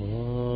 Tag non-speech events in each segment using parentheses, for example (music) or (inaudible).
Так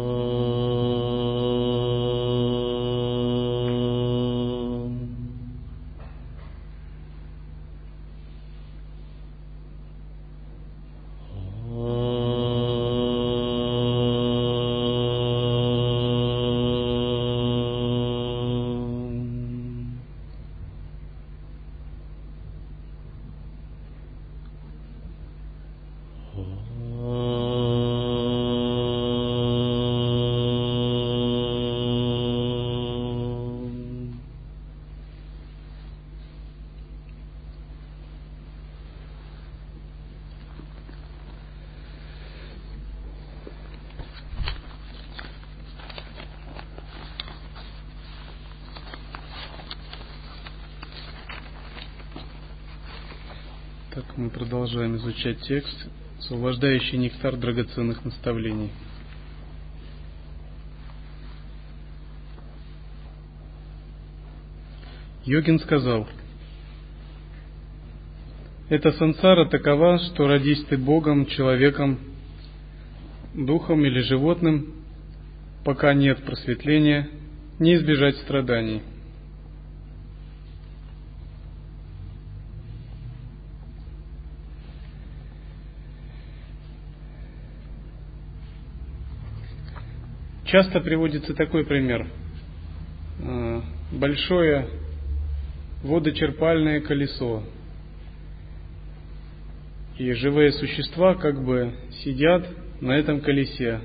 мы продолжаем изучать текст, освобождающий нектар драгоценных наставлений. Йогин сказал, «Эта сансара такова, что родись ты Богом, человеком, духом или животным, пока нет просветления, не избежать страданий». Часто приводится такой пример. Э, большое водочерпальное колесо. И живые существа как бы сидят на этом колесе.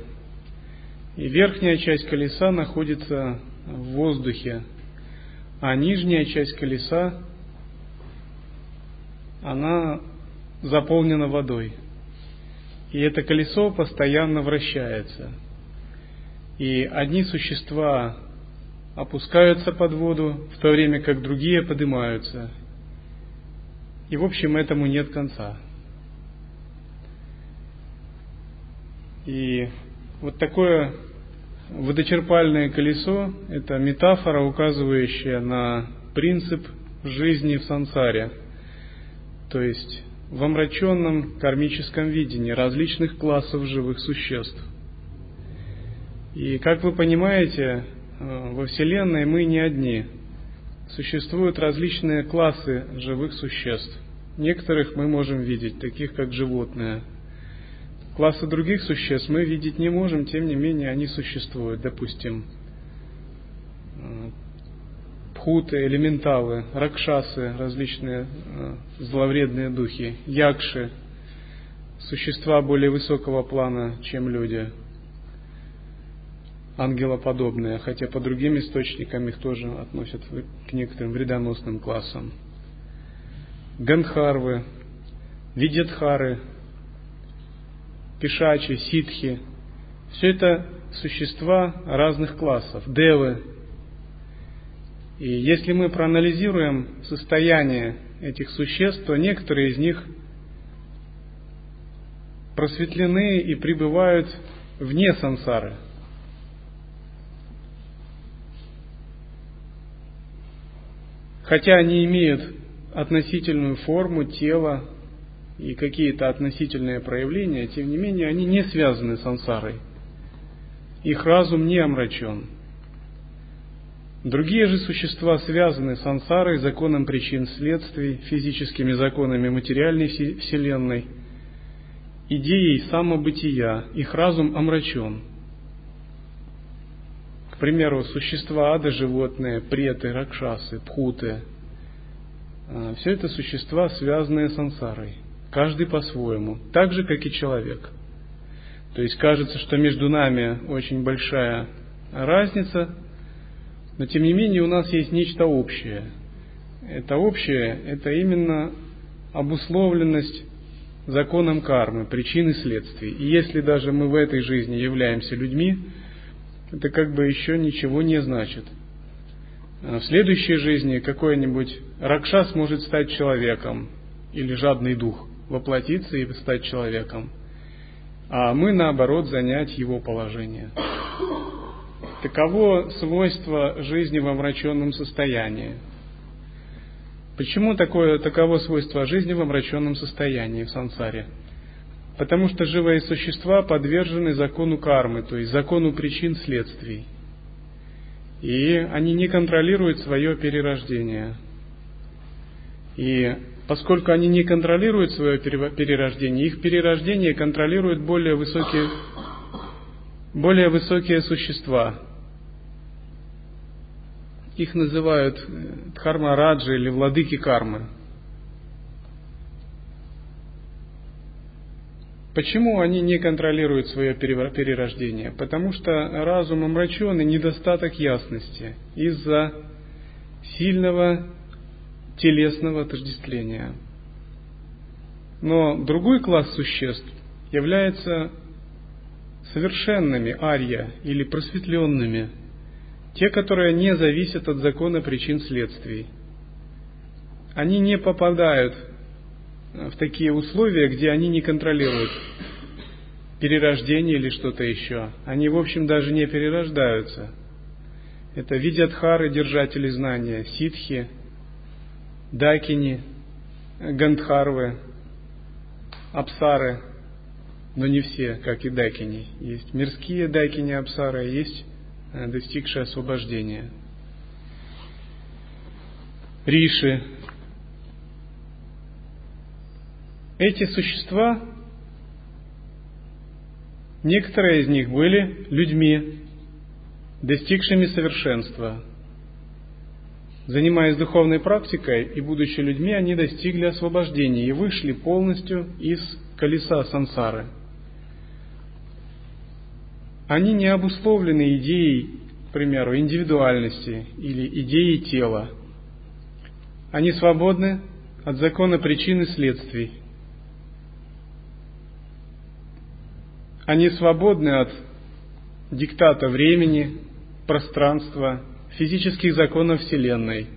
И верхняя часть колеса находится в воздухе, а нижняя часть колеса, она заполнена водой. И это колесо постоянно вращается – и одни существа опускаются под воду, в то время как другие поднимаются. И в общем этому нет конца. И вот такое водочерпальное колесо – это метафора, указывающая на принцип жизни в сансаре, то есть в омраченном кармическом видении различных классов живых существ. И как вы понимаете, э, во Вселенной мы не одни. Существуют различные классы живых существ. Некоторых мы можем видеть, таких как животные. Классы других существ мы видеть не можем, тем не менее они существуют. Допустим, э, пхуты, элементалы, ракшасы, различные э, зловредные духи, якши, существа более высокого плана, чем люди – ангелоподобные, хотя по другим источникам их тоже относят к некоторым вредоносным классам. Гандхарвы, Видетхары, Пишачи, Ситхи – все это существа разных классов, девы. И если мы проанализируем состояние этих существ, то некоторые из них просветлены и пребывают вне сансары – хотя они имеют относительную форму тела и какие-то относительные проявления, тем не менее они не связаны с сансарой. Их разум не омрачен. Другие же существа связаны с сансарой, законом причин следствий, физическими законами материальной вселенной, идеей самобытия, их разум омрачен. К примеру, существа ада, животные, преты, ракшасы, пхуты. А, Все это существа, связанные с сансарой. Каждый по-своему, так же, как и человек. То есть кажется, что между нами очень большая разница, но тем не менее у нас есть нечто общее. Это общее, это именно обусловленность законом кармы, причин и следствий. И если даже мы в этой жизни являемся людьми, это как бы еще ничего не значит. А в следующей жизни какой-нибудь Ракшас может стать человеком, или жадный дух, воплотиться и стать человеком, а мы, наоборот, занять его положение. Таково свойство жизни в омраченном состоянии. Почему такое, таково свойство жизни в омраченном состоянии в сансаре? Потому что живые существа подвержены закону кармы, то есть закону причин следствий. И они не контролируют свое перерождение. И поскольку они не контролируют свое перерождение, их перерождение контролируют более высокие, более высокие существа. Их называют э, Дхармараджи или владыки кармы. Почему они не контролируют свое перерождение? Потому что разум омрачен и недостаток ясности из-за сильного телесного отождествления. Но другой класс существ является совершенными, арья, или просветленными, те, которые не зависят от закона причин следствий. Они не попадают в такие условия, где они не контролируют перерождение или что-то еще. Они, в общем, даже не перерождаются. Это видятхары, держатели знания, ситхи, дакини, гандхарвы, апсары, но не все, как и дакини. Есть мирские дакини, апсары, а есть э, достигшие освобождения. Риши, Эти существа, некоторые из них были людьми, достигшими совершенства. Занимаясь духовной практикой и будучи людьми, они достигли освобождения и вышли полностью из колеса сансары. Они не обусловлены идеей, к примеру, индивидуальности или идеей тела. Они свободны от закона причин и следствий. Они свободны от диктата времени, пространства, физических законов Вселенной.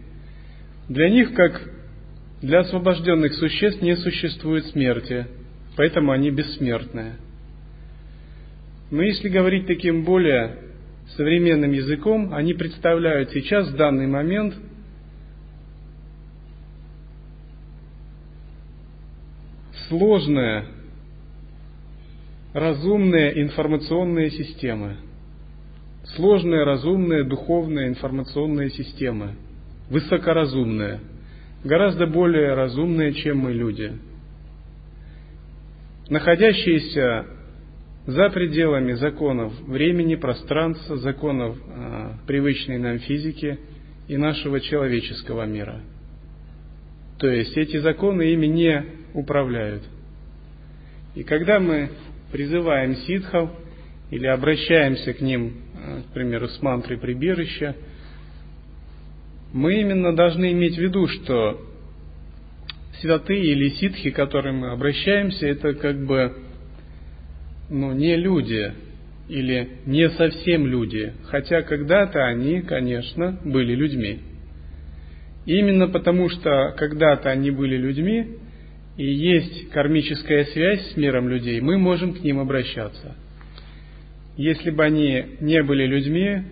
Для них, как для освобожденных существ, не существует смерти, поэтому они бессмертные. Но если говорить таким более современным языком, они представляют сейчас, в данный момент, сложное разумные информационные системы, сложные разумные духовные информационные системы, высокоразумные, гораздо более разумные, чем мы люди, находящиеся за пределами законов времени, пространства, законов э, привычной нам физики и нашего человеческого мира. То есть эти законы ими не управляют. И когда мы призываем ситхов или обращаемся к ним, э, к примеру, с мантрой прибежища, мы именно должны иметь в виду, что святые или ситхи, к которым мы обращаемся, это как бы ну, не люди или не совсем люди, хотя когда-то они, конечно, были людьми. именно потому, что когда-то они были людьми, и есть кармическая связь с миром людей, мы можем к ним обращаться. Если бы они не были людьми,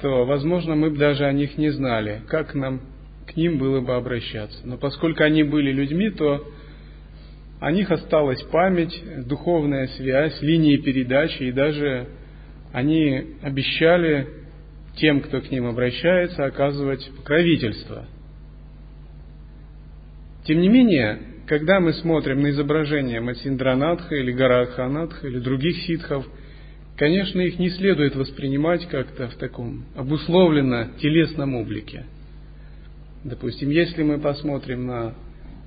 то, возможно, мы бы даже о них не знали, как нам к ним было бы обращаться. Но поскольку они были людьми, то о них осталась память, духовная связь, линии передачи, и даже они обещали тем, кто к ним обращается, оказывать покровительство. Тем не менее, когда мы смотрим на изображения Матсиндранатха или Гараханатха или других ситхов, конечно, их не следует воспринимать как-то в таком обусловленно телесном облике. Допустим, если мы посмотрим на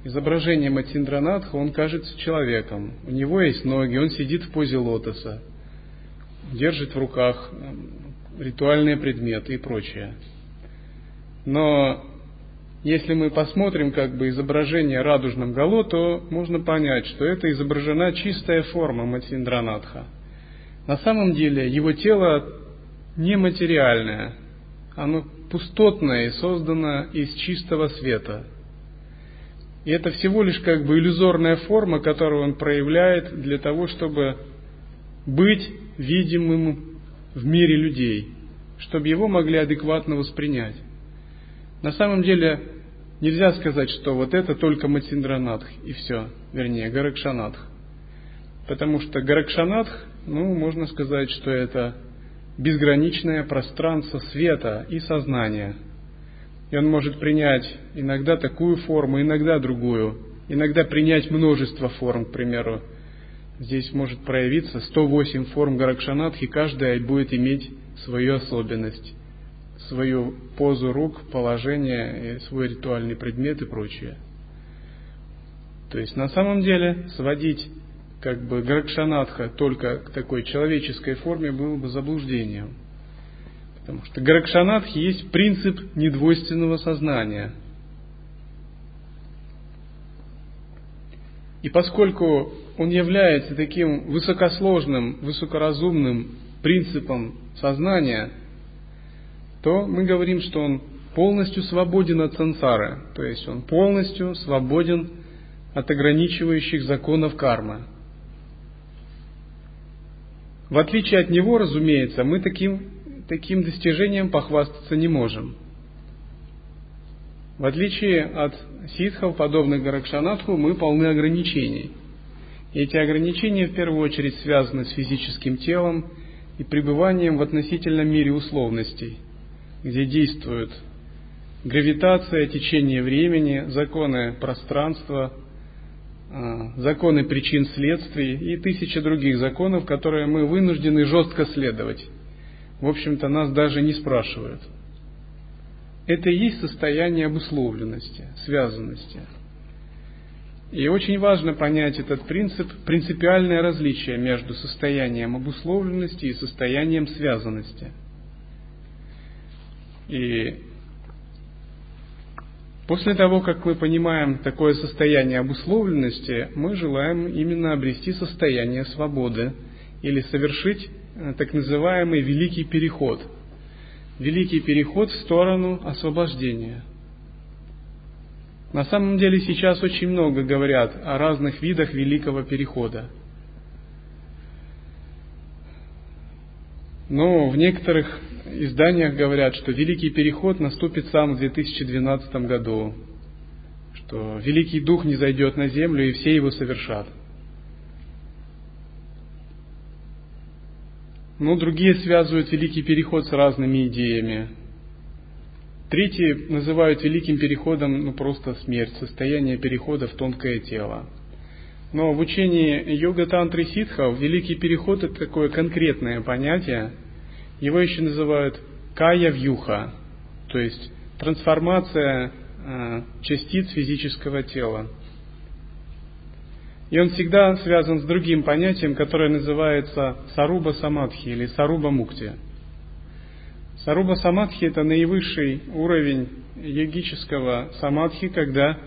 изображение Матсиндранатха, он кажется человеком. У него есть ноги, он сидит в позе лотоса, держит в руках ритуальные предметы и прочее. Но если мы посмотрим как бы изображение радужным гало, то можно понять, что это изображена чистая форма Матиндранатха. На самом деле его тело нематериальное, оно пустотное и создано из чистого света. И это всего лишь как бы иллюзорная форма, которую он проявляет для того, чтобы быть видимым в мире людей, чтобы его могли адекватно воспринять. На самом деле нельзя сказать, что вот это только Матиндранатх и все, вернее, Гаракшанатх. Потому что Гаракшанатх, ну, можно сказать, что это безграничное пространство света и сознания. И он может принять иногда такую форму, иногда другую, иногда принять множество форм, к примеру. Здесь может проявиться 108 форм Гаракшанатхи, каждая будет иметь свою особенность, свою позу рук, положение, свой ритуальный предмет и прочее. То есть на самом деле сводить как бы Гаракшанатха только к такой человеческой форме было бы заблуждением. Потому что Гаракшанатхи есть принцип недвойственного сознания. И поскольку он является таким высокосложным, высокоразумным принципом сознания, то мы говорим, что он полностью свободен от сансары, то есть он полностью свободен от ограничивающих законов кармы. В отличие от него, разумеется, мы таким, таким достижением похвастаться не можем. В отличие от ситхов, подобных Гаракшанатху, мы полны ограничений. Эти ограничения в первую очередь связаны с физическим телом и пребыванием в относительном мире условностей, где действуют гравитация, течение времени, законы пространства, а, законы причин следствий и тысячи других законов, которые мы вынуждены жестко следовать. В общем-то, нас даже не спрашивают. Это и есть состояние обусловленности, связанности. И очень важно понять этот принцип, принципиальное различие между состоянием обусловленности и состоянием связанности. И После того, как мы понимаем такое состояние обусловленности, мы желаем именно обрести состояние свободы или совершить э, так называемый великий переход. Великий переход в сторону освобождения. На самом деле сейчас очень много говорят о разных видах великого перехода. Но в некоторых изданиях говорят, что Великий Переход наступит сам в 2012 году, что Великий Дух не зайдет на землю и все его совершат. Но другие связывают Великий Переход с разными идеями. Третьи называют Великим Переходом ну, просто смерть, состояние перехода в тонкое тело. Но в учении йога тантры ситхов Великий Переход это такое конкретное понятие, его еще называют кая-вьюха, то есть трансформация э, частиц физического тела. И он всегда связан с другим понятием, которое называется саруба самадхи или саруба мукти. Саруба самадхи это наивысший уровень йогического самадхи, когда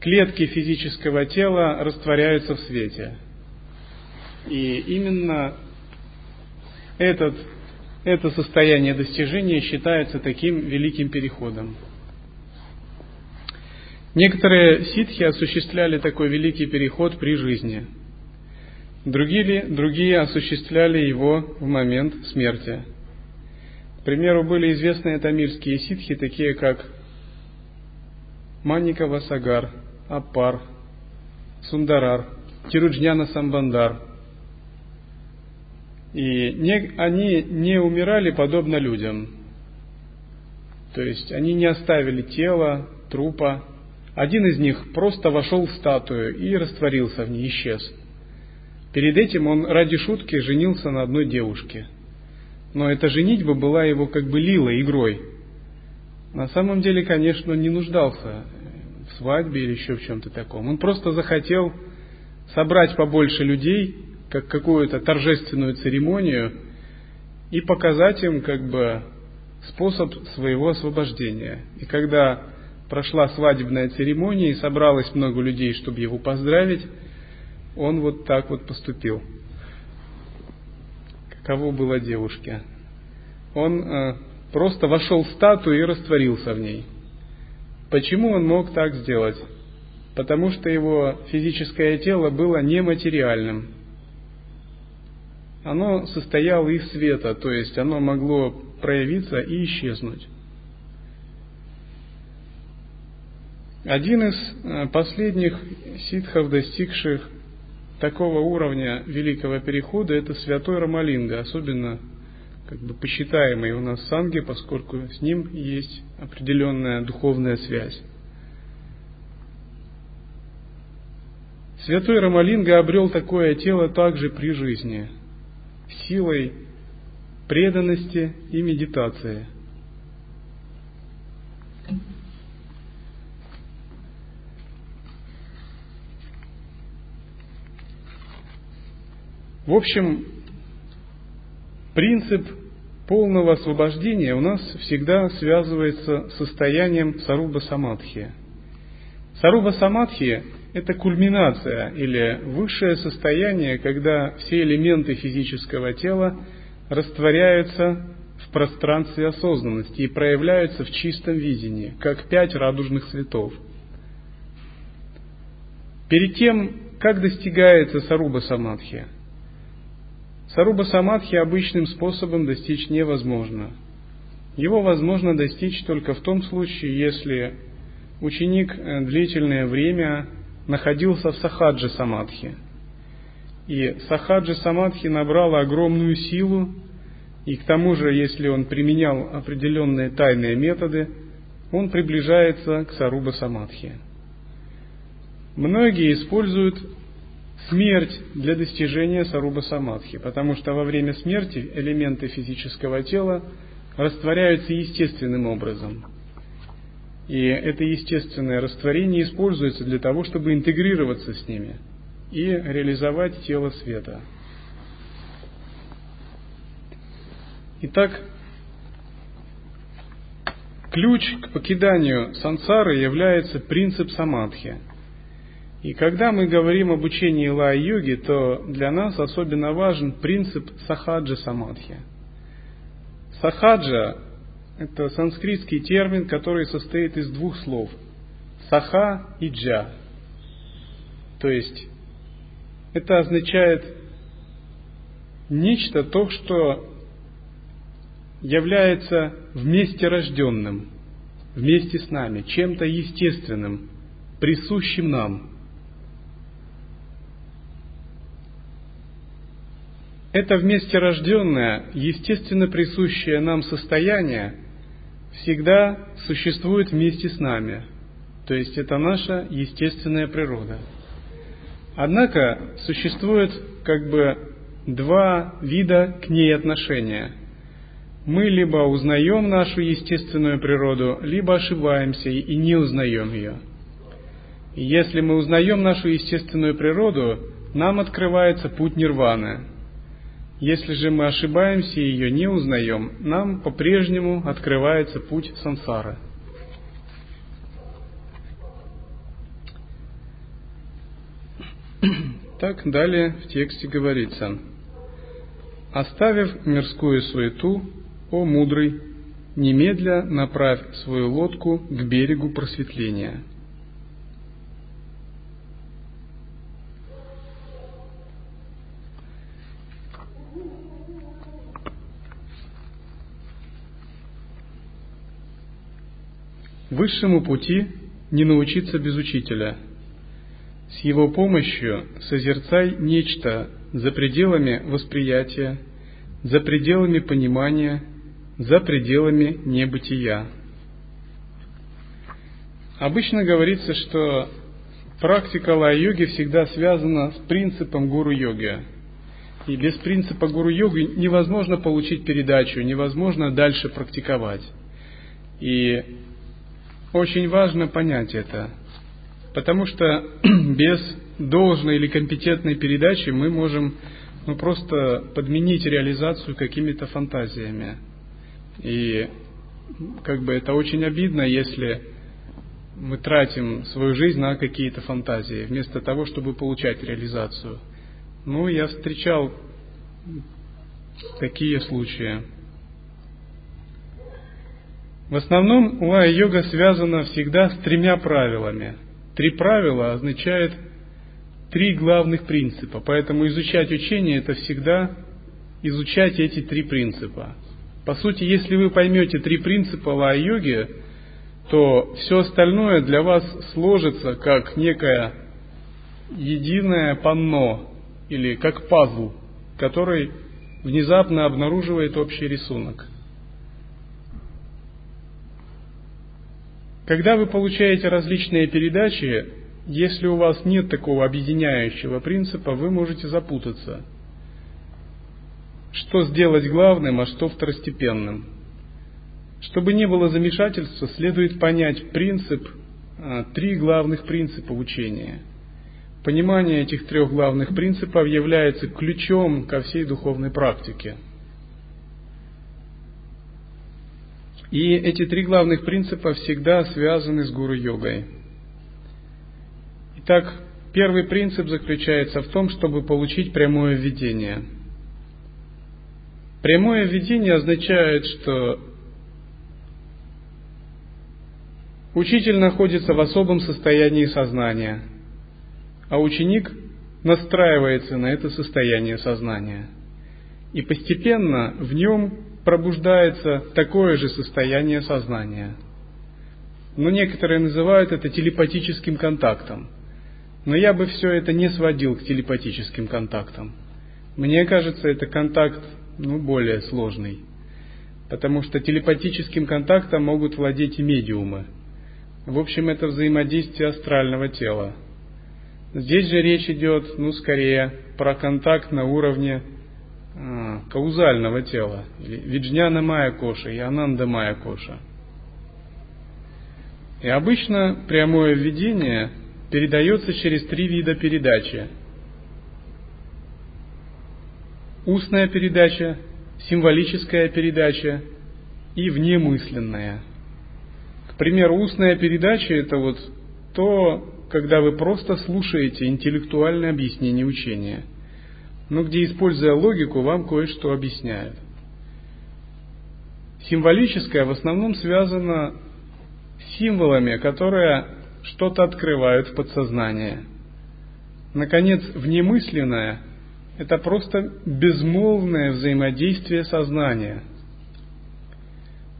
клетки физического тела растворяются в свете. И именно этот, это состояние достижения считается таким великим переходом. Некоторые ситхи осуществляли такой великий переход при жизни. Другие, другие осуществляли его в момент смерти. К примеру, были известные тамильские ситхи, такие как Маникава Сагар, Аппар, Сундарар, Тируджняна Самбандар – и не, они не умирали подобно людям. То есть они не оставили тело, трупа. Один из них просто вошел в статую и растворился в ней, исчез. Перед этим он ради шутки женился на одной девушке. Но эта женитьба была его как бы лилой, игрой. На самом деле, конечно, он не нуждался в свадьбе или еще в чем-то таком. Он просто захотел собрать побольше людей как какую-то торжественную церемонию и показать им как бы способ своего освобождения. И когда прошла свадебная церемония и собралось много людей, чтобы его поздравить, он вот так вот поступил. Каково было девушке? Он э, просто вошел в статую и растворился в ней. Почему он мог так сделать? Потому что его физическое тело было нематериальным оно состояло из света, то есть оно могло проявиться и исчезнуть. Один из э, последних ситхов, достигших такого уровня великого перехода, это святой Рамалинга, особенно как бы посчитаемый у нас санги, поскольку с ним есть определенная духовная связь. Святой Рамалинга обрел такое тело также при жизни, силой преданности и медитации. В общем, принцип полного освобождения у нас всегда связывается с состоянием саруба самадхи. Саруба самадхи – это кульминация или высшее состояние, когда все элементы физического тела растворяются в пространстве осознанности и проявляются в чистом видении, как пять радужных цветов. Перед тем, как достигается саруба самадхи – Саруба Самадхи обычным способом достичь невозможно. Его возможно достичь только в том случае, если ученик э, длительное время находился в Сахаджи Самадхи. И Сахаджи Самадхи набрала огромную силу, и к тому же, если он применял определенные тайные методы, он приближается к Саруба Самадхи. Многие используют смерть для достижения саруба самадхи, потому что во время смерти элементы физического тела растворяются естественным образом. И это естественное растворение используется для того, чтобы интегрироваться с ними и реализовать тело света. Итак, ключ к покиданию сансары является принцип самадхи – и когда мы говорим об учении лай-йоги, то для нас особенно важен принцип сахаджа самадхи. Сахаджа – это санскритский термин, который состоит из двух слов – саха и джа. То есть это означает нечто, то, что является вместе рожденным, вместе с нами, чем-то естественным, присущим нам – это вместе рожденное, естественно присущее нам состояние всегда существует вместе с нами. То есть это наша естественная природа. Однако существует как бы два вида к ней отношения. Мы либо узнаем нашу естественную природу, либо ошибаемся и не узнаем ее. Если мы узнаем нашу естественную природу, нам открывается путь нирваны – если же мы ошибаемся и ее не узнаем, нам по-прежнему открывается путь сансары. (clears throat) Так далее в тексте говорится. «Оставив мирскую суету, о мудрый, немедля направь свою лодку к берегу просветления». Высшему пути не научиться без учителя. С его помощью созерцай нечто за пределами восприятия, за пределами понимания, за пределами небытия. Обычно говорится, что практика лай-йоги всегда связана с принципом гуру-йоги. И без принципа гуру-йоги невозможно получить передачу, невозможно дальше практиковать. И очень важно понять это, потому что (clears throat) без должной или компетентной передачи мы можем ну, просто подменить реализацию какими-то фантазиями. И как бы это очень обидно, если мы тратим свою жизнь на какие-то фантазии, вместо того, чтобы получать реализацию. Ну, я встречал такие случаи. В основном лая-йога связана всегда с тремя правилами. Три правила означает три главных принципа, поэтому изучать учение это всегда изучать эти три принципа. По сути, если вы поймете три принципа лая-йоги, то все остальное для вас сложится как некое единое панно или как пазл, который внезапно обнаруживает общий рисунок. Когда вы получаете различные передачи, если у вас нет такого объединяющего принципа, вы можете запутаться. Что сделать главным, а что второстепенным. Чтобы не было замешательства, следует понять принцип, а, три главных принципа учения – Понимание этих трех главных принципов является ключом ко всей духовной практике. И эти три главных принципа всегда связаны с гуру-йогой. Итак, первый принцип заключается в том, чтобы получить прямое видение. Прямое видение означает, что учитель находится в особом состоянии сознания – а ученик настраивается на это состояние сознания. И постепенно в нем пробуждается такое же состояние сознания. Но некоторые называют это телепатическим контактом. Но я бы все это не сводил к телепатическим контактам. Мне кажется, это контакт ну, более сложный. Потому что телепатическим контактом могут владеть и медиумы. В общем, это взаимодействие астрального тела – Здесь же речь идет, ну, скорее, про контакт на уровне каузального тела, или виджняна майя коша и ананда майя коша. И обычно прямое введение передается через три вида передачи. Устная передача, символическая передача и внемысленная. К примеру, устная передача – это вот то, когда вы просто слушаете интеллектуальное объяснение учения, но где, используя логику, вам кое-что объясняют. Символическое в основном связано с символами, которые что-то открывают в подсознание. Наконец, внемысленное – это просто безмолвное взаимодействие сознания.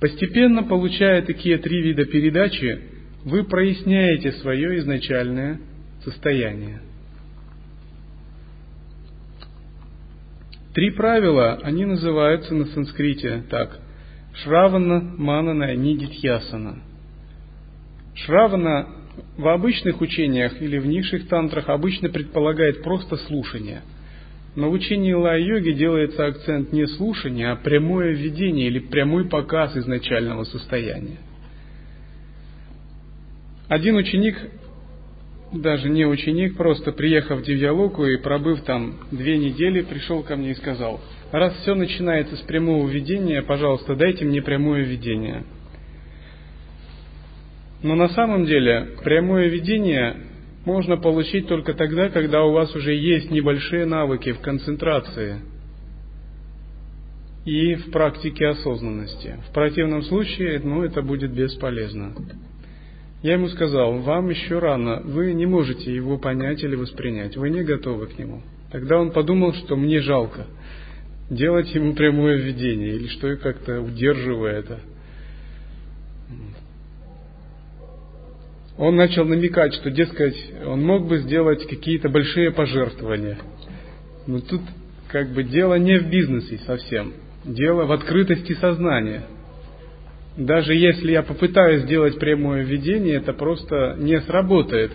Постепенно, получая такие три вида передачи, вы проясняете свое изначальное состояние. Три правила, они называются на санскрите так. Шравана, Манана, Нидитьясана. Шравана в обычных учениях или в низших тантрах обычно предполагает просто слушание. Но в учении лай-йоги делается акцент не слушания, а прямое введение или прямой показ изначального состояния. Один ученик, даже не ученик, просто приехав в Дивьялоку и пробыв там две недели, пришел ко мне и сказал, раз все начинается с прямого видения, пожалуйста, дайте мне прямое видение. Но на самом деле прямое видение можно получить только тогда, когда у вас уже есть небольшие навыки в концентрации и в практике осознанности. В противном случае, ну, это будет бесполезно. Я ему сказал, вам еще рано, вы не можете его понять или воспринять, вы не готовы к нему. Тогда он подумал, что мне жалко делать ему прямое введение, или что я как-то удерживаю это. Он начал намекать, что, дескать, он мог бы сделать какие-то большие пожертвования. Но тут как бы дело не в бизнесе совсем, дело в открытости сознания – даже если я попытаюсь сделать прямое введение, это просто не сработает,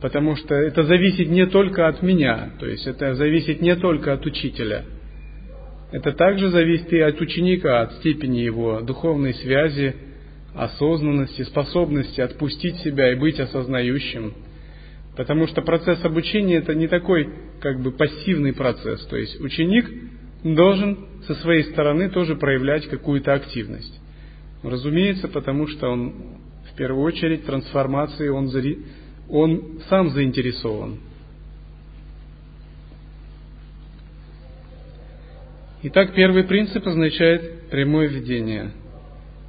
потому что это зависит не только от меня, то есть это зависит не только от учителя. Это также зависит и от ученика, от степени его духовной связи, осознанности, способности отпустить себя и быть осознающим. Потому что процесс обучения это не такой как бы пассивный процесс. То есть ученик должен со своей стороны тоже проявлять какую-то активность. Разумеется, потому что он в первую очередь трансформацией он, он сам заинтересован. Итак, первый принцип означает прямое видение.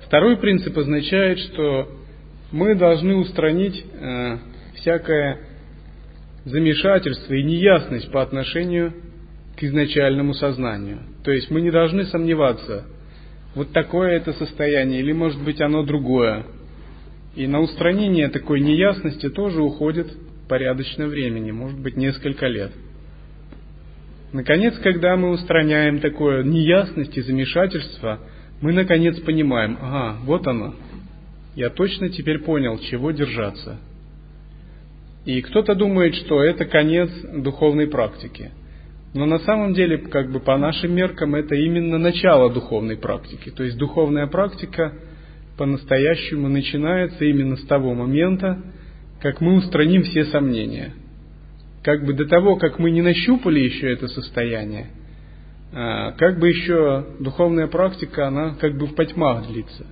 Второй принцип означает, что мы должны устранить э, всякое замешательство и неясность по отношению к изначальному сознанию. То есть мы не должны сомневаться, вот такое это состояние, или может быть оно другое. И на устранение такой неясности тоже уходит порядочно времени, может быть несколько лет. Наконец, когда мы устраняем такое неясность и замешательство, мы наконец понимаем, ага, вот оно, я точно теперь понял, чего держаться. И кто-то думает, что это конец духовной практики. Но на самом деле, как бы по нашим меркам, это именно начало духовной практики. То есть духовная практика по-настоящему начинается именно с того момента, как мы устраним все сомнения. Как бы до того, как мы не нащупали еще это состояние, а, как бы еще духовная практика, она как бы в потьмах длится.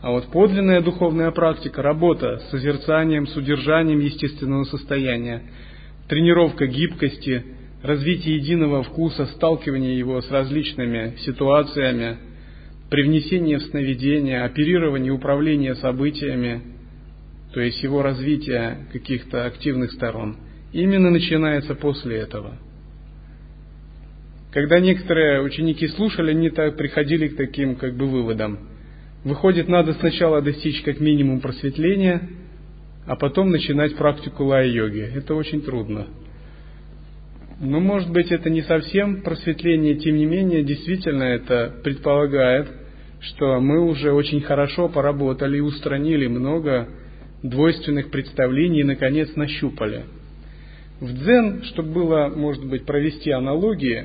А вот подлинная духовная практика, работа с созерцанием, с удержанием естественного состояния, тренировка гибкости, развитие единого вкуса, сталкивание его с различными ситуациями, привнесение в сновидение, оперирование, управление событиями, то есть его развитие каких-то активных сторон, именно начинается после этого. Когда некоторые ученики слушали, они так приходили к таким как бы выводам. Выходит, надо сначала достичь как минимум просветления, а потом начинать практику лая-йоги. Это очень трудно. Но, может быть, это не совсем просветление, тем не менее, действительно это предполагает, что мы уже очень хорошо поработали и устранили много двойственных представлений и, наконец, нащупали. В дзен, чтобы было, может быть, провести аналогии,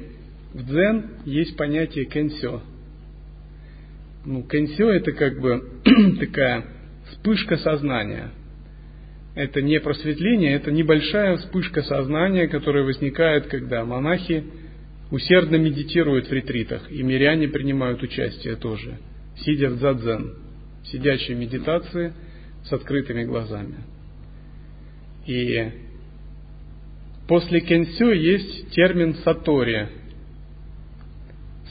в дзен есть понятие кэнсё. Ну, кэнсё это как бы (clears throat) такая вспышка сознания – это не просветление, это небольшая вспышка сознания, которая возникает, когда монахи усердно медитируют в ретритах, и миряне принимают участие тоже, сидя в дзадзен, сидячей медитации с открытыми глазами. И после кенсё есть термин сатори.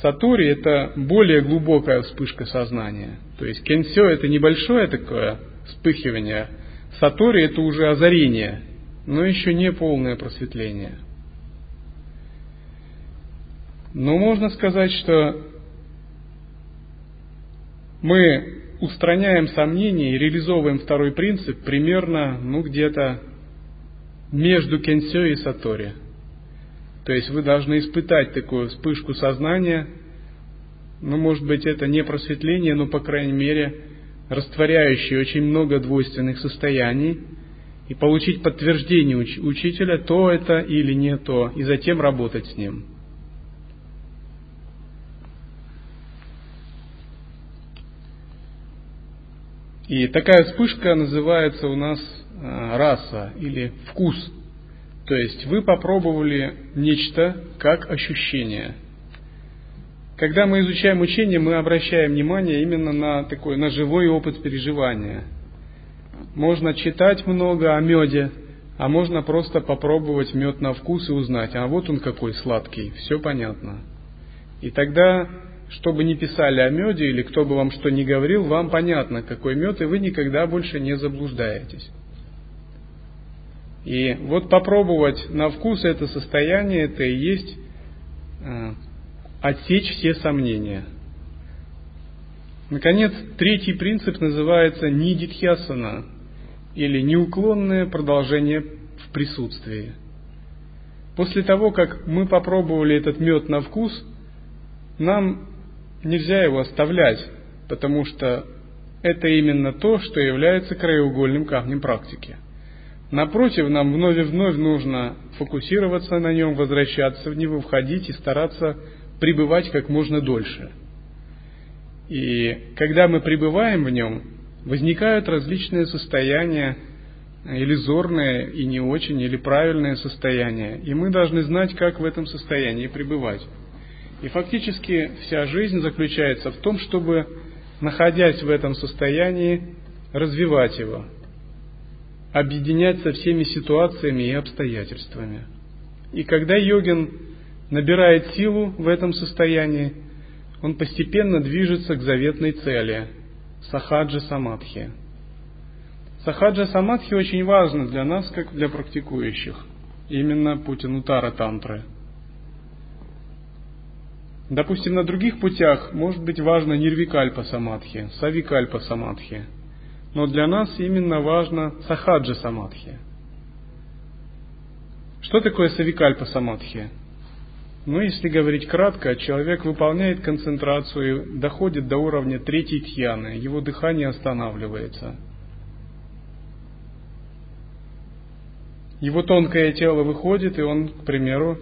Сатори – это более глубокая вспышка сознания. То есть кенсё – это небольшое такое вспыхивание – Сатори это уже озарение, но еще не полное просветление. Но можно сказать, что мы устраняем сомнения и реализовываем второй принцип примерно, ну, где-то между кенсё и сатори. То есть вы должны испытать такую вспышку сознания, ну, может быть, это не просветление, но, по крайней мере, растворяющий очень много двойственных состояний, и получить подтверждение уч- учителя, то это или не то, и затем работать с ним. И такая вспышка называется у нас э, раса или вкус. То есть вы попробовали нечто как ощущение – когда мы изучаем учение, мы обращаем внимание именно на такой, на живой опыт переживания. Можно читать много о меде, а можно просто попробовать мед на вкус и узнать, а вот он какой сладкий, все понятно. И тогда, что бы ни писали о меде или кто бы вам что ни говорил, вам понятно, какой мед, и вы никогда больше не заблуждаетесь. И вот попробовать на вкус это состояние, это и есть э, отсечь все сомнения. Наконец, третий принцип называется нидитхьясана, или неуклонное продолжение в присутствии. После того, как мы попробовали этот мед на вкус, нам нельзя его оставлять, потому что это именно то, что является краеугольным камнем практики. Напротив, нам вновь и вновь нужно фокусироваться на нем, возвращаться в него, входить и стараться пребывать как можно дольше. И когда мы пребываем в нем, возникают различные состояния, иллюзорные и не очень, или правильные состояния. И мы должны знать, как в этом состоянии пребывать. И фактически вся жизнь заключается в том, чтобы, находясь в этом состоянии, развивать его, объединять со всеми ситуациями и обстоятельствами. И когда йогин набирает силу в этом состоянии, он постепенно движется к заветной цели – сахаджа самадхи. Сахаджа самадхи очень важно для нас, как для практикующих, именно путинутара тантры. Допустим, на других путях может быть важно нирвикальпа самадхи, савикальпа самадхи. Но для нас именно важно сахаджа самадхи. Что такое савикальпа самадхи? Ну, если говорить кратко, человек выполняет концентрацию, доходит до уровня третьей тьяны, его дыхание останавливается. Его тонкое тело выходит, и он, к примеру,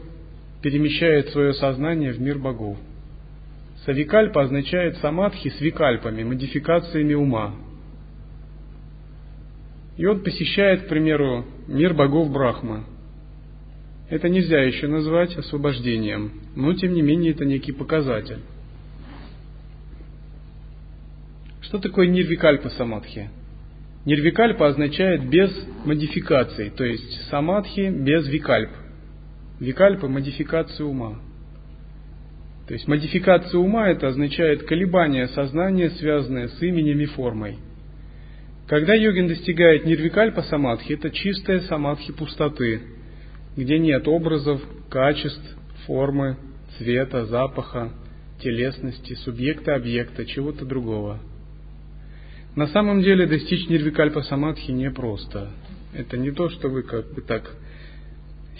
перемещает свое сознание в мир богов. Савикальпа означает самадхи с викальпами, модификациями ума. И он посещает, к примеру, мир богов Брахма – это нельзя еще назвать освобождением, но тем не менее это некий показатель. Что такое нирвикальпа самадхи? Нирвикальпа означает без модификаций, то есть самадхи без викальп. Викальпа – модификация ума. То есть модификация ума это означает колебание сознания, связанное с именем и формой. Когда йогин достигает нирвикальпа самадхи, это чистая самадхи пустоты, где нет образов, качеств, формы, цвета, запаха, телесности, субъекта, объекта, чего-то другого. На самом деле достичь нирвикальпа самадхи непросто. Это не то, что вы как бы так,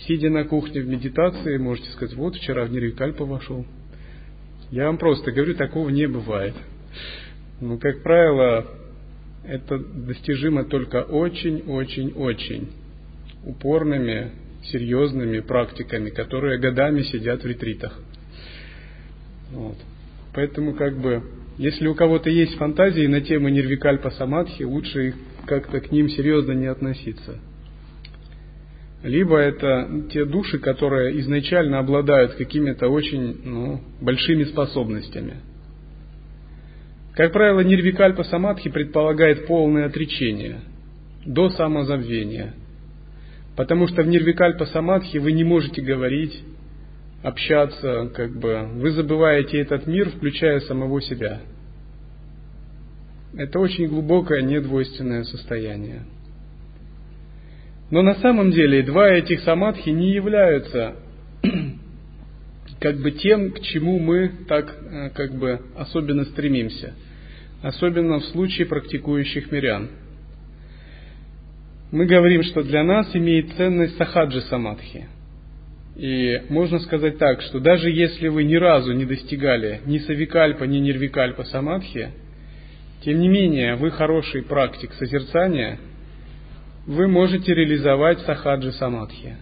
сидя на кухне в медитации, можете сказать, вот вчера в нирвикальпа вошел. Я вам просто говорю, такого не бывает. Ну, как правило, это достижимо только очень-очень-очень упорными серьезными практиками, которые годами сидят в ретритах. Вот. Поэтому как бы, если у кого-то есть фантазии на тему нирвикальпа самадхи, лучше как-то к ним серьезно не относиться. Либо это те души, которые изначально обладают какими-то очень ну, большими способностями. Как правило, нирвикальпа самадхи предполагает полное отречение до самозабвения – Потому что в нирвикальпа самадхи вы не можете говорить, общаться, как бы вы забываете этот мир, включая самого себя. Это очень глубокое, недвойственное состояние. Но на самом деле два этих самадхи не являются (clears throat) как бы тем, к чему мы так э, как бы особенно стремимся. Особенно в случае практикующих мирян – мы говорим, что для нас имеет ценность сахаджи самадхи. И можно сказать так, что даже если вы ни разу не достигали ни савикальпа, ни нирвикальпа самадхи, тем не менее вы хороший практик созерцания, вы можете реализовать сахаджи самадхи.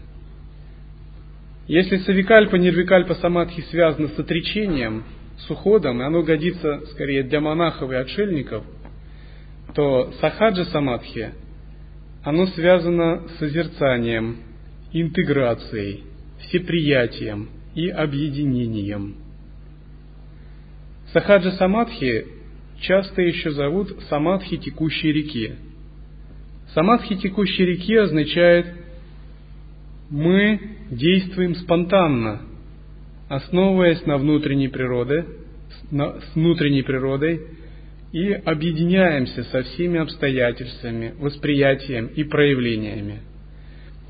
Если савикальпа, нирвикальпа самадхи связано с отречением, с уходом, и оно годится скорее для монахов и отшельников, то сахаджа самадхи – оно связано с созерцанием, интеграцией, всеприятием и объединением. Сахаджа Самадхи часто еще зовут Самадхи текущей реки. Самадхи текущей реки означает мы действуем спонтанно, основываясь на внутренней природе, с внутренней природой и объединяемся со всеми обстоятельствами, восприятием и проявлениями.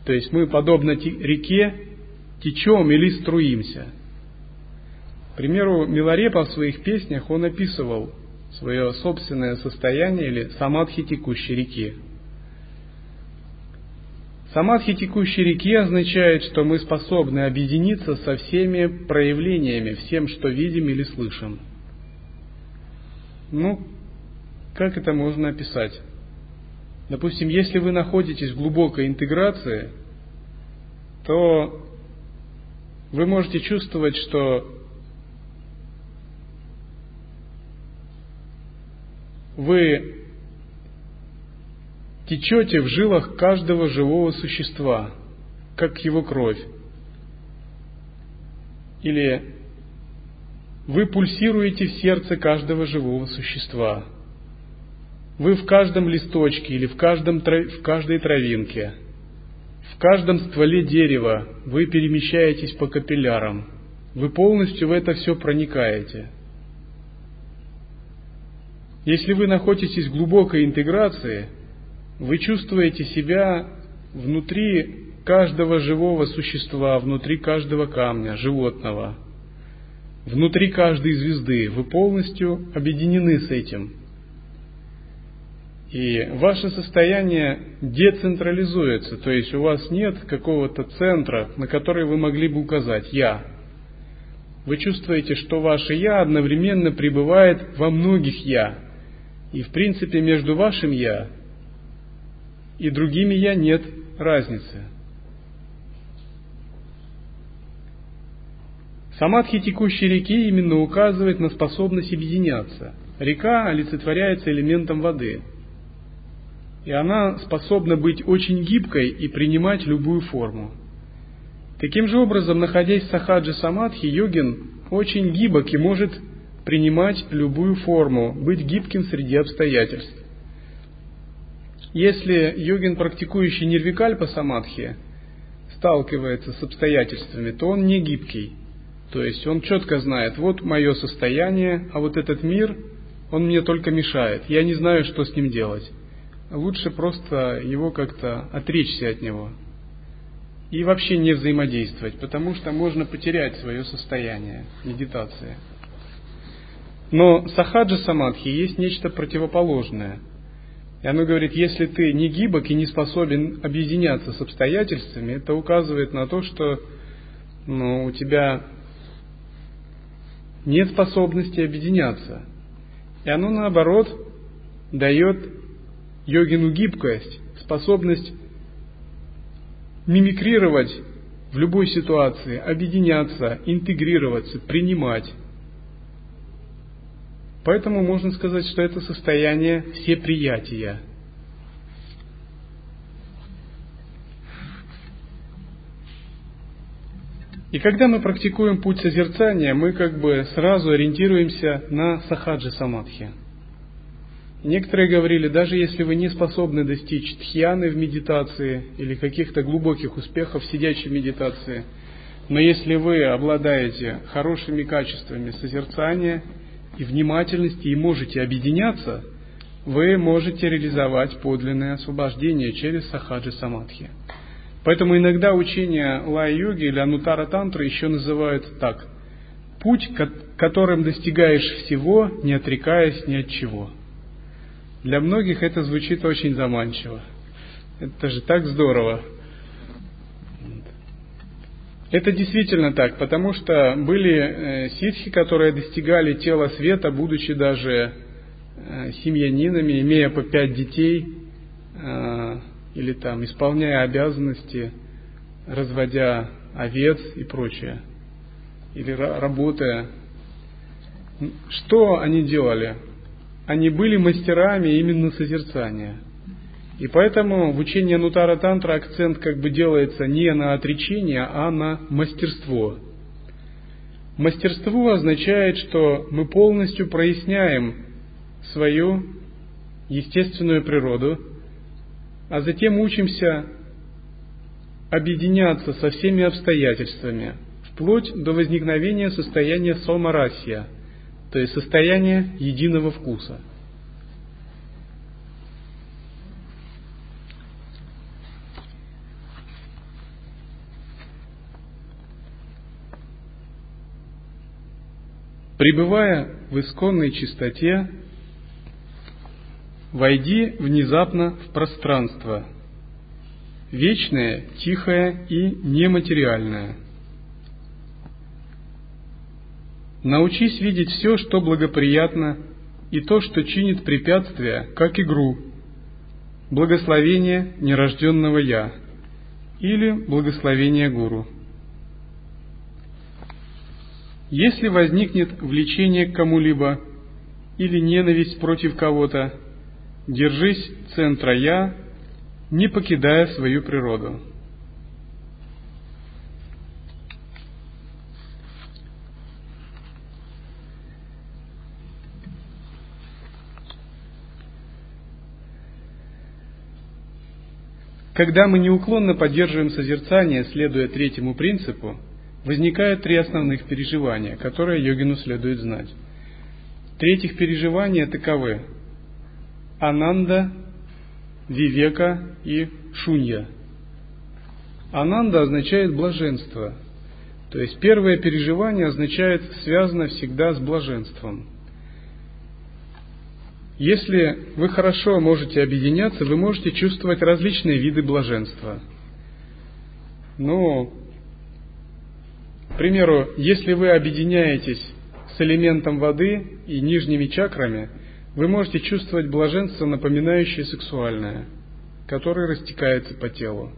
То есть мы, подобно реке, течем или струимся. К примеру, Миларепа в своих песнях он описывал свое собственное состояние или самадхи текущей реки. Самадхи текущей реки означает, что мы способны объединиться со всеми проявлениями, всем, что видим или слышим. Ну, как это можно описать? Допустим, если вы находитесь в глубокой интеграции, то вы можете чувствовать, что вы течете в жилах каждого живого существа, как его кровь. Или вы пульсируете в сердце каждого живого существа. Вы в каждом листочке или в, каждом, в каждой травинке, в каждом стволе дерева вы перемещаетесь по капиллярам. Вы полностью в это все проникаете. Если вы находитесь в глубокой интеграции, вы чувствуете себя внутри каждого живого существа, внутри каждого камня, животного, внутри каждой звезды. Вы полностью объединены с этим – И ваше состояние децентрализуется, то есть у вас нет какого-то центра, на который вы могли бы указать «я». Вы чувствуете, что ваше «я» одновременно пребывает во многих «я». И в принципе между вашим «я» и другими «я» нет разницы. Самадхи текущей реки именно указывает на способность объединяться. Река олицетворяется элементом воды – и она способна быть очень гибкой и принимать любую форму. Таким же образом, находясь в сахаджи самадхи, йогин очень гибок и может принимать любую форму, быть гибким среди обстоятельств. Если йогин, практикующий нирвикальпа самадхи, сталкивается с обстоятельствами, то он не гибкий. То есть он четко знает, вот мое состояние, а вот этот мир, он мне только мешает. Я не знаю, что с ним делать лучше просто его как-то отречься от него и вообще не взаимодействовать, потому что можно потерять свое состояние медитации. Но сахаджа самадхи есть нечто противоположное. И оно говорит, если ты не гибок и не способен объединяться с обстоятельствами, это указывает на то, что ну, у тебя нет способности объединяться. И оно, наоборот, дает йогину гибкость, способность мимикрировать в любой ситуации, объединяться, интегрироваться, принимать. Поэтому можно сказать, что это состояние всеприятия. И когда мы практикуем путь созерцания, мы как бы сразу ориентируемся на сахаджи самадхи – Некоторые говорили, даже если вы не способны достичь тхьяны в медитации или каких-то глубоких успехов в сидячей медитации, но если вы обладаете хорошими качествами созерцания и внимательности и можете объединяться, вы можете реализовать подлинное освобождение через сахаджи самадхи. Поэтому иногда учение лай-йоги или анутара тантры еще называют так – путь, которым достигаешь всего, не отрекаясь ни от чего – для многих это звучит очень заманчиво. Это же так здорово. Это действительно так, потому что были э, ситхи, которые достигали тела света, будучи даже э, семьянинами, имея по пять детей, э, или там исполняя обязанности, разводя овец и прочее, или работая. Что они делали? Они были мастерами именно созерцания. И поэтому в учении Нутара Тантра акцент как бы делается не на отречение, а на мастерство. Мастерство означает, что мы полностью проясняем свою естественную природу, а затем учимся объединяться со всеми обстоятельствами, вплоть до возникновения состояния сомарасия – то есть состояние единого вкуса. Пребывая в исконной чистоте, войди внезапно в пространство, вечное, тихое и нематериальное – Научись видеть все, что благоприятно, и то, что чинит препятствия, как игру, благословение нерожденного Я или благословение Гуру. Если возникнет влечение к кому-либо или ненависть против кого-то, держись центра Я, не покидая свою природу. Когда мы неуклонно поддерживаем созерцание, следуя третьему принципу, возникают три основных переживания, которые йогину следует знать. Третьих переживания таковы – Ананда, Вивека и Шунья. Ананда означает блаженство, то есть первое переживание означает связано всегда с блаженством. Если вы хорошо можете объединяться, вы можете чувствовать различные виды блаженства. Ну, к примеру, если вы объединяетесь с элементом воды и нижними чакрами, вы можете чувствовать блаженство, напоминающее сексуальное, которое растекается по телу.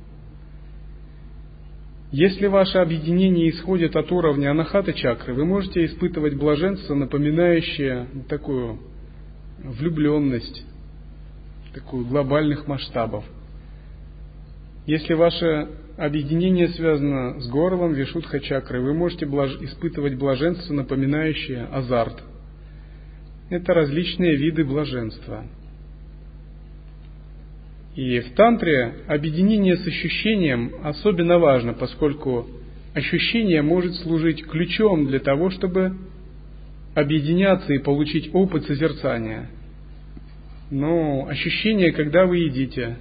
Если ваше объединение исходит от уровня анахата чакры, вы можете испытывать блаженство, напоминающее такую влюбленность, такую глобальных масштабов. Если ваше объединение связано с горлом Вишудха чакры, вы можете блаж... испытывать блаженство, напоминающее азарт. Это различные виды блаженства. И в тантре объединение с ощущением особенно важно, поскольку ощущение может служить ключом для того, чтобы объединяться и получить опыт созерцания. Но ощущение, когда вы едите,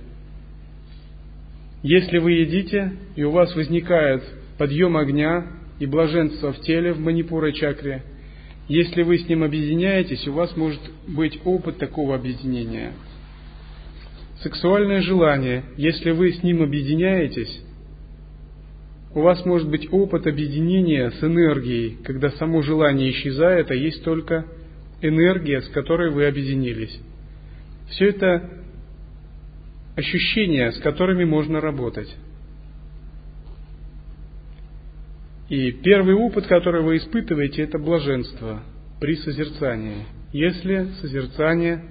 если вы едите, и у вас возникает подъем огня и блаженство в теле, в манипура чакре, если вы с ним объединяетесь, у вас может быть опыт такого объединения. Сексуальное желание, если вы с ним объединяетесь, у вас может быть опыт объединения с энергией, когда само желание исчезает, а есть только энергия, с которой вы объединились. Все это ощущения, с которыми можно работать. И первый опыт, который вы испытываете, это блаженство при созерцании, если созерцание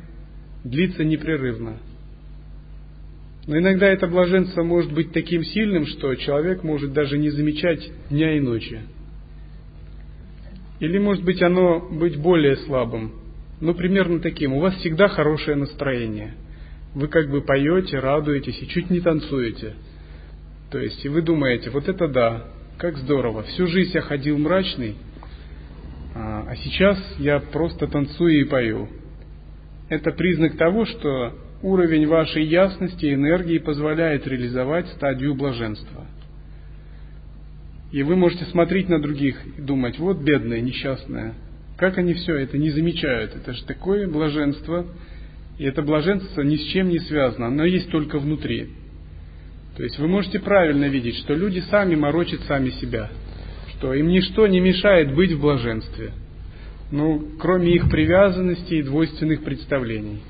длится непрерывно. Но иногда это блаженство может быть таким сильным, что человек может даже не замечать дня и ночи. Или может быть оно быть более слабым, ну примерно таким. У вас всегда хорошее настроение – вы как бы поете, радуетесь и чуть не танцуете. То есть, и вы думаете, вот это да, как здорово, всю жизнь я ходил мрачный, а, а сейчас я просто танцую и пою. Это признак того, что уровень вашей ясности и энергии позволяет реализовать стадию блаженства. И вы можете смотреть на других и думать, вот бедные, несчастные, как они все это не замечают, это же такое блаженство – и это блаженство ни с чем не связано, оно есть только внутри. То есть вы можете правильно видеть, что люди сами морочат сами себя, что им ничто не мешает быть в блаженстве, ну, кроме их привязанности и двойственных представлений.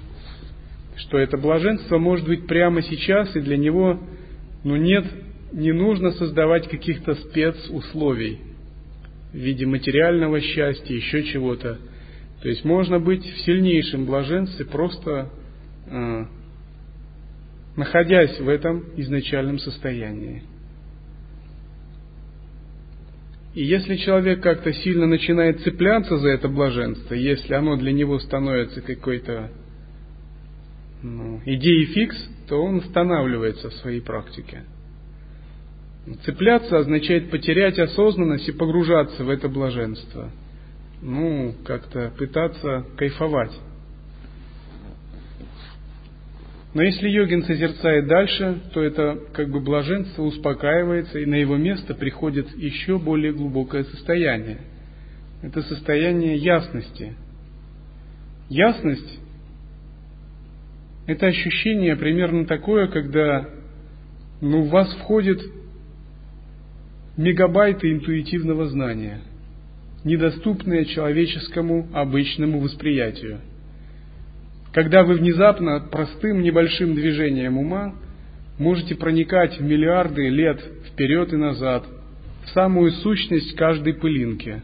Что это блаженство может быть прямо сейчас, и для него ну, нет, не нужно создавать каких-то спецусловий в виде материального счастья, еще чего-то. То есть можно быть в сильнейшем блаженстве, просто э, находясь в этом изначальном состоянии. И если человек как-то сильно начинает цепляться за это блаженство, если оно для него становится какой-то ну, идеей фикс, то он останавливается в своей практике. Цепляться означает потерять осознанность и погружаться в это блаженство – ну, как-то пытаться кайфовать. Но если йогин созерцает дальше, то это как бы блаженство успокаивается, и на его место приходит еще более глубокое состояние. Это состояние ясности. Ясность – это ощущение примерно такое, когда ну, в вас входит мегабайты интуитивного знания – недоступные человеческому обычному восприятию. Когда вы внезапно простым небольшим движением ума можете проникать в миллиарды лет вперед и назад, в самую сущность каждой пылинки.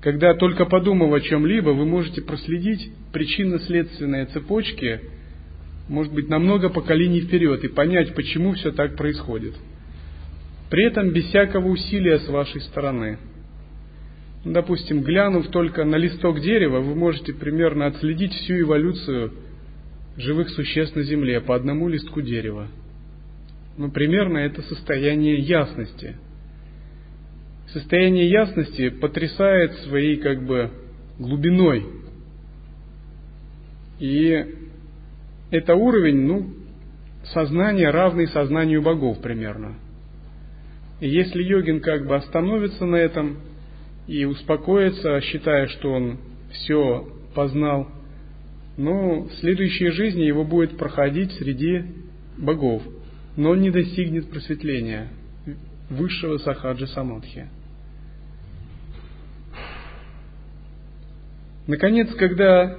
Когда только подумав о чем-либо, вы можете проследить причинно-следственные цепочки, может быть, на много поколений вперед и понять, почему все так происходит. При этом без всякого усилия с вашей стороны – Допустим, глянув только на листок дерева, вы можете примерно отследить всю эволюцию живых существ на Земле по одному листку дерева. Ну, примерно это состояние ясности. Состояние ясности потрясает своей как бы глубиной. И это уровень, ну, сознания, равный сознанию богов примерно. И если йогин как бы остановится на этом, и успокоится, считая, что он все познал, но в следующей жизни его будет проходить среди богов, но не достигнет просветления высшего сахаджа самадхи. Наконец, когда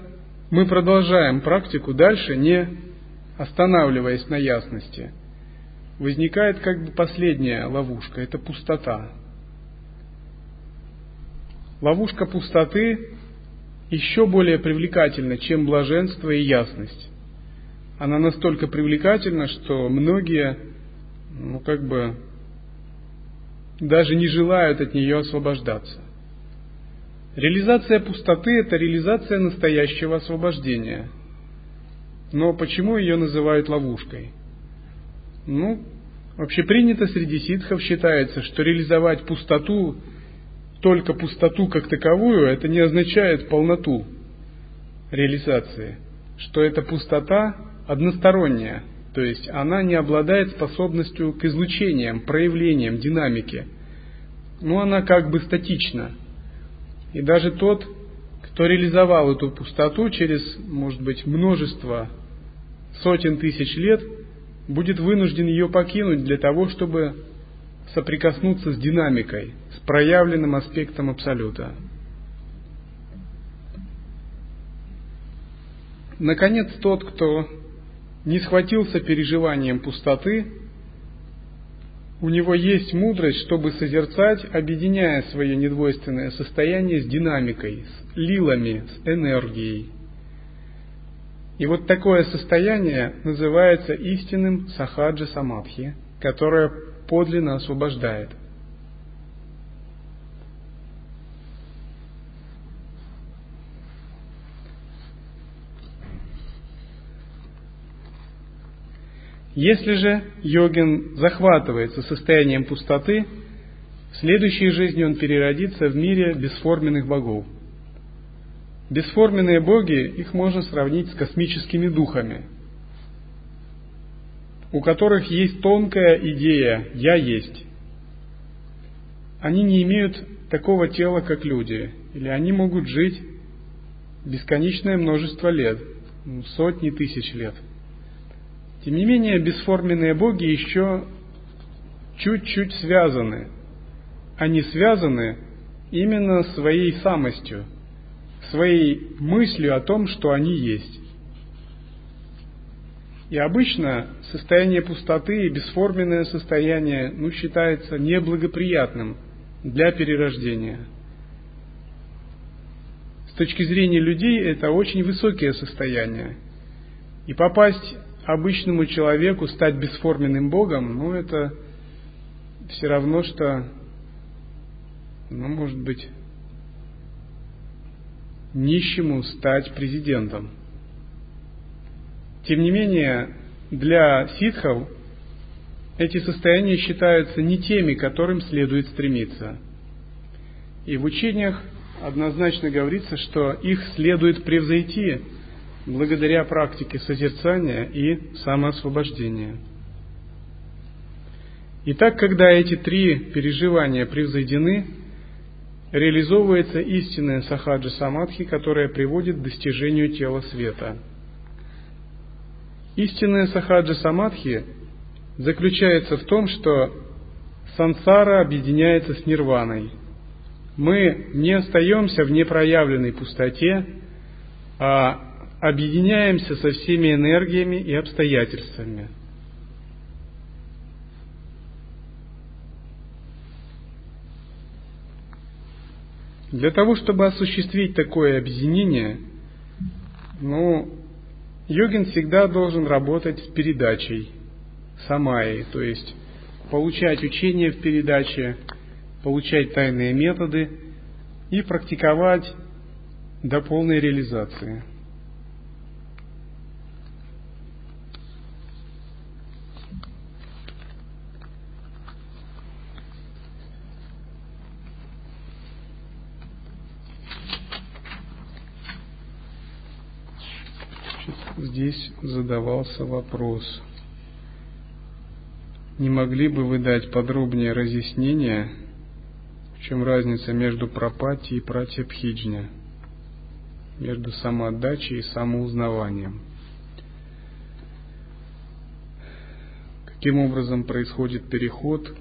мы продолжаем практику дальше, не останавливаясь на ясности, возникает как бы последняя ловушка – это пустота. Ловушка пустоты еще более привлекательна, чем блаженство и ясность. Она настолько привлекательна, что многие, ну как бы, даже не желают от нее освобождаться. Реализация пустоты – это реализация настоящего освобождения. Но почему ее называют ловушкой? Ну, вообще принято среди ситхов считается, что реализовать пустоту, только пустоту как таковую, это не означает полноту реализации. Что эта пустота односторонняя, то есть она не обладает способностью к излучениям, проявлениям, динамике. Но она как бы статична – и даже тот, кто реализовал эту пустоту через, может быть, множество сотен тысяч лет, будет вынужден ее покинуть для того, чтобы соприкоснуться с динамикой, с проявленным аспектом Абсолюта. Наконец, тот, кто не схватился переживанием пустоты, у него есть мудрость, чтобы созерцать, объединяя свое недвойственное состояние с динамикой, с лилами, с энергией. И вот такое состояние называется истинным сахаджа самадхи, которое подлинно освобождает – Если же йогин захватывается состоянием пустоты, в следующей жизни он переродится в мире бесформенных богов. Бесформенные боги, их можно сравнить с космическими духами, у которых есть тонкая идея «я есть». Они не имеют такого тела, как люди, или они могут жить бесконечное множество лет, ну, сотни тысяч лет – тем не менее, бесформенные боги еще чуть-чуть связаны. Они связаны именно своей самостью, своей мыслью о том, что они есть. И обычно состояние пустоты и бесформенное состояние ну, считается неблагоприятным для перерождения. С точки зрения людей это очень высокие состояния. И попасть обычному человеку стать бесформенным Богом, ну, это все равно, что, ну, может быть, нищему стать президентом. Тем не менее, для ситхов эти состояния считаются не теми, к которым следует стремиться. И в учениях однозначно говорится, что их следует превзойти благодаря практике созерцания и самоосвобождения. Итак, когда эти три переживания превзойдены, реализовывается истинная сахаджа самадхи, которая приводит к достижению тела света. Истинная сахаджа самадхи заключается в том, что сансара объединяется с нирваной. Мы не остаемся в непроявленной пустоте, а объединяемся со всеми энергиями и обстоятельствами. Для того, чтобы осуществить такое объединение, ну, йогин всегда должен работать с передачей, самайи, то есть получать учение в передаче, получать тайные методы и практиковать до полной реализации. Здесь задавался вопрос. Не могли бы вы дать подробнее разъяснение, в чем разница между пропати и пратьябхиджня? между самоотдачей и самоузнаванием. Каким образом происходит переход,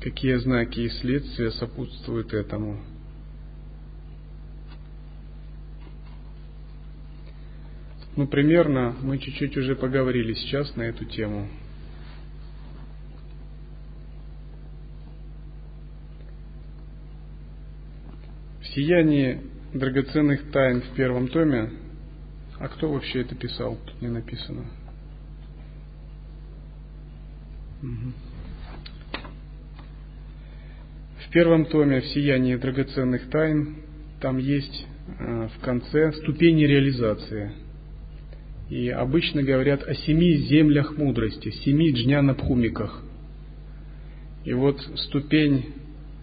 какие знаки и следствия сопутствуют этому. Ну, примерно мы чуть-чуть уже поговорили сейчас на эту тему. В сиянии драгоценных тайн в первом томе, а кто вообще это писал, тут не написано. В первом томе «В сиянии драгоценных тайн» там есть э, в конце ступени реализации. И обычно говорят о семи землях мудрости, семи джнянабхумиках. И вот ступень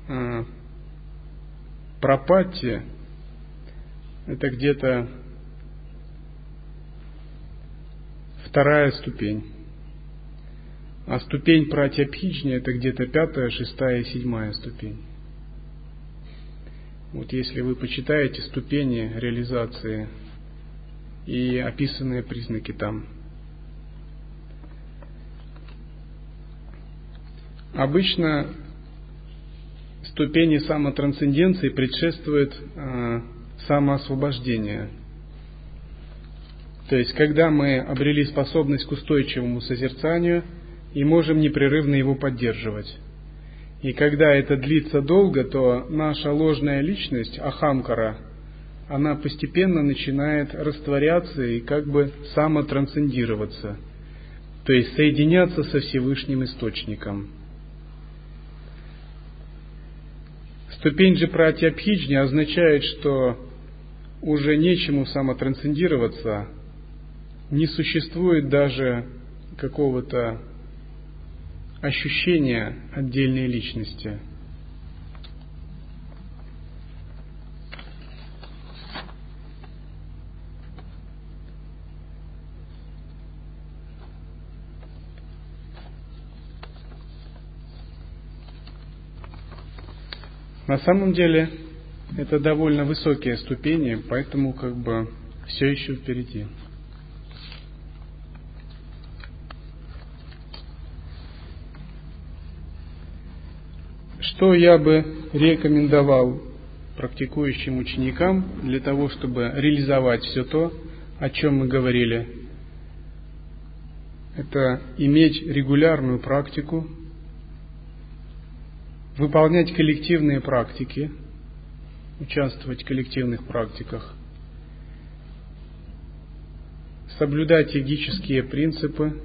э, пропатти – это где-то вторая ступень. А ступень пратьябхични это где-то пятая, шестая, седьмая ступень. Вот если вы почитаете ступени реализации и описанные признаки там. Обычно ступени самотрансценденции предшествует э, самоосвобождение. То есть, когда мы обрели способность к устойчивому созерцанию – и можем непрерывно его поддерживать. И когда это длится долго, то наша ложная личность, ахамкара, она постепенно начинает растворяться и как бы самотрансцендироваться, то есть соединяться со Всевышним Источником. Ступень же пратьябхиджни означает, что уже нечему самотрансцендироваться, не существует даже какого-то ощущение отдельной личности. На самом деле это довольно высокие ступени, поэтому как бы все еще впереди. Что я бы рекомендовал практикующим ученикам для того, чтобы реализовать все то, о чем мы говорили? Это иметь регулярную практику, выполнять коллективные практики, участвовать в коллективных практиках, соблюдать йогические принципы.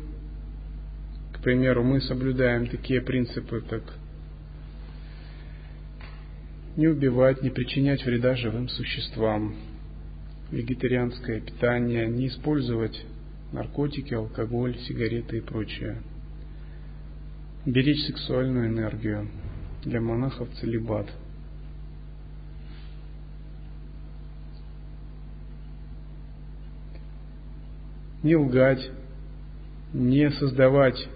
К примеру, мы соблюдаем такие принципы, как не убивать, не причинять вреда живым существам, вегетарианское питание, не использовать наркотики, алкоголь, сигареты и прочее. Беречь сексуальную энергию. Для монахов целебат. Не лгать, не создавать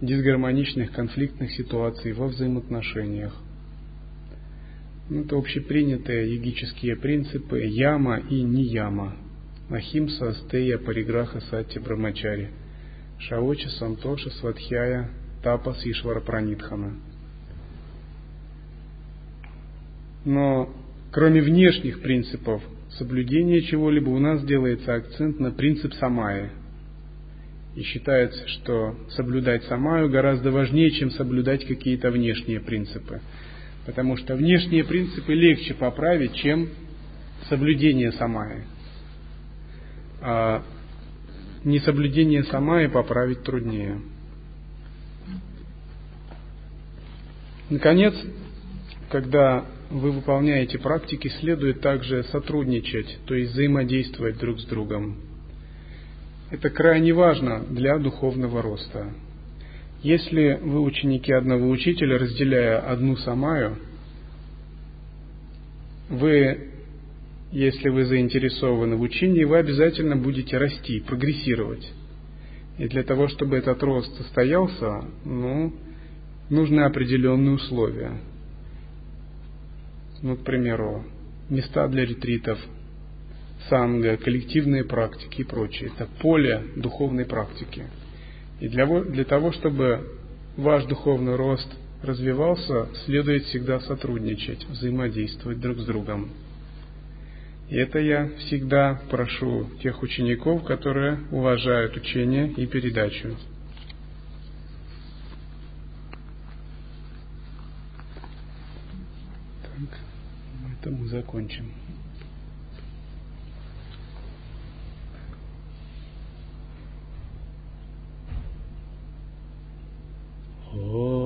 дисгармоничных конфликтных ситуаций во взаимоотношениях. Ну, это общепринятые йогические принципы яма и нияма. Ахимса, Астея, Париграха, Сати, Брамачари. Шаоча, Сантоша, Сватхяя, Тапас, Ишвара, Пранитхана. Но кроме внешних принципов соблюдения чего-либо у нас делается акцент на принцип самая. И считается, что соблюдать самаю гораздо важнее, чем соблюдать какие-то внешние принципы. Потому что внешние принципы легче поправить, чем соблюдение самая. А несоблюдение самая поправить труднее. Наконец, когда вы выполняете практики, следует также сотрудничать, то есть взаимодействовать друг с другом. Это крайне важно для духовного роста. Если вы ученики одного учителя, разделяя одну самаю, вы, если вы заинтересованы в учении, вы обязательно будете расти, прогрессировать. И для того, чтобы этот рост состоялся, ну, нужны определенные условия. Ну, к примеру, места для ретритов, санга, коллективные практики и прочее. Это поле духовной практики. И для, для того, чтобы ваш духовный рост развивался, следует всегда сотрудничать, взаимодействовать друг с другом. И это я всегда прошу тех учеников, которые уважают учение и передачу. этом мы закончим. Oh.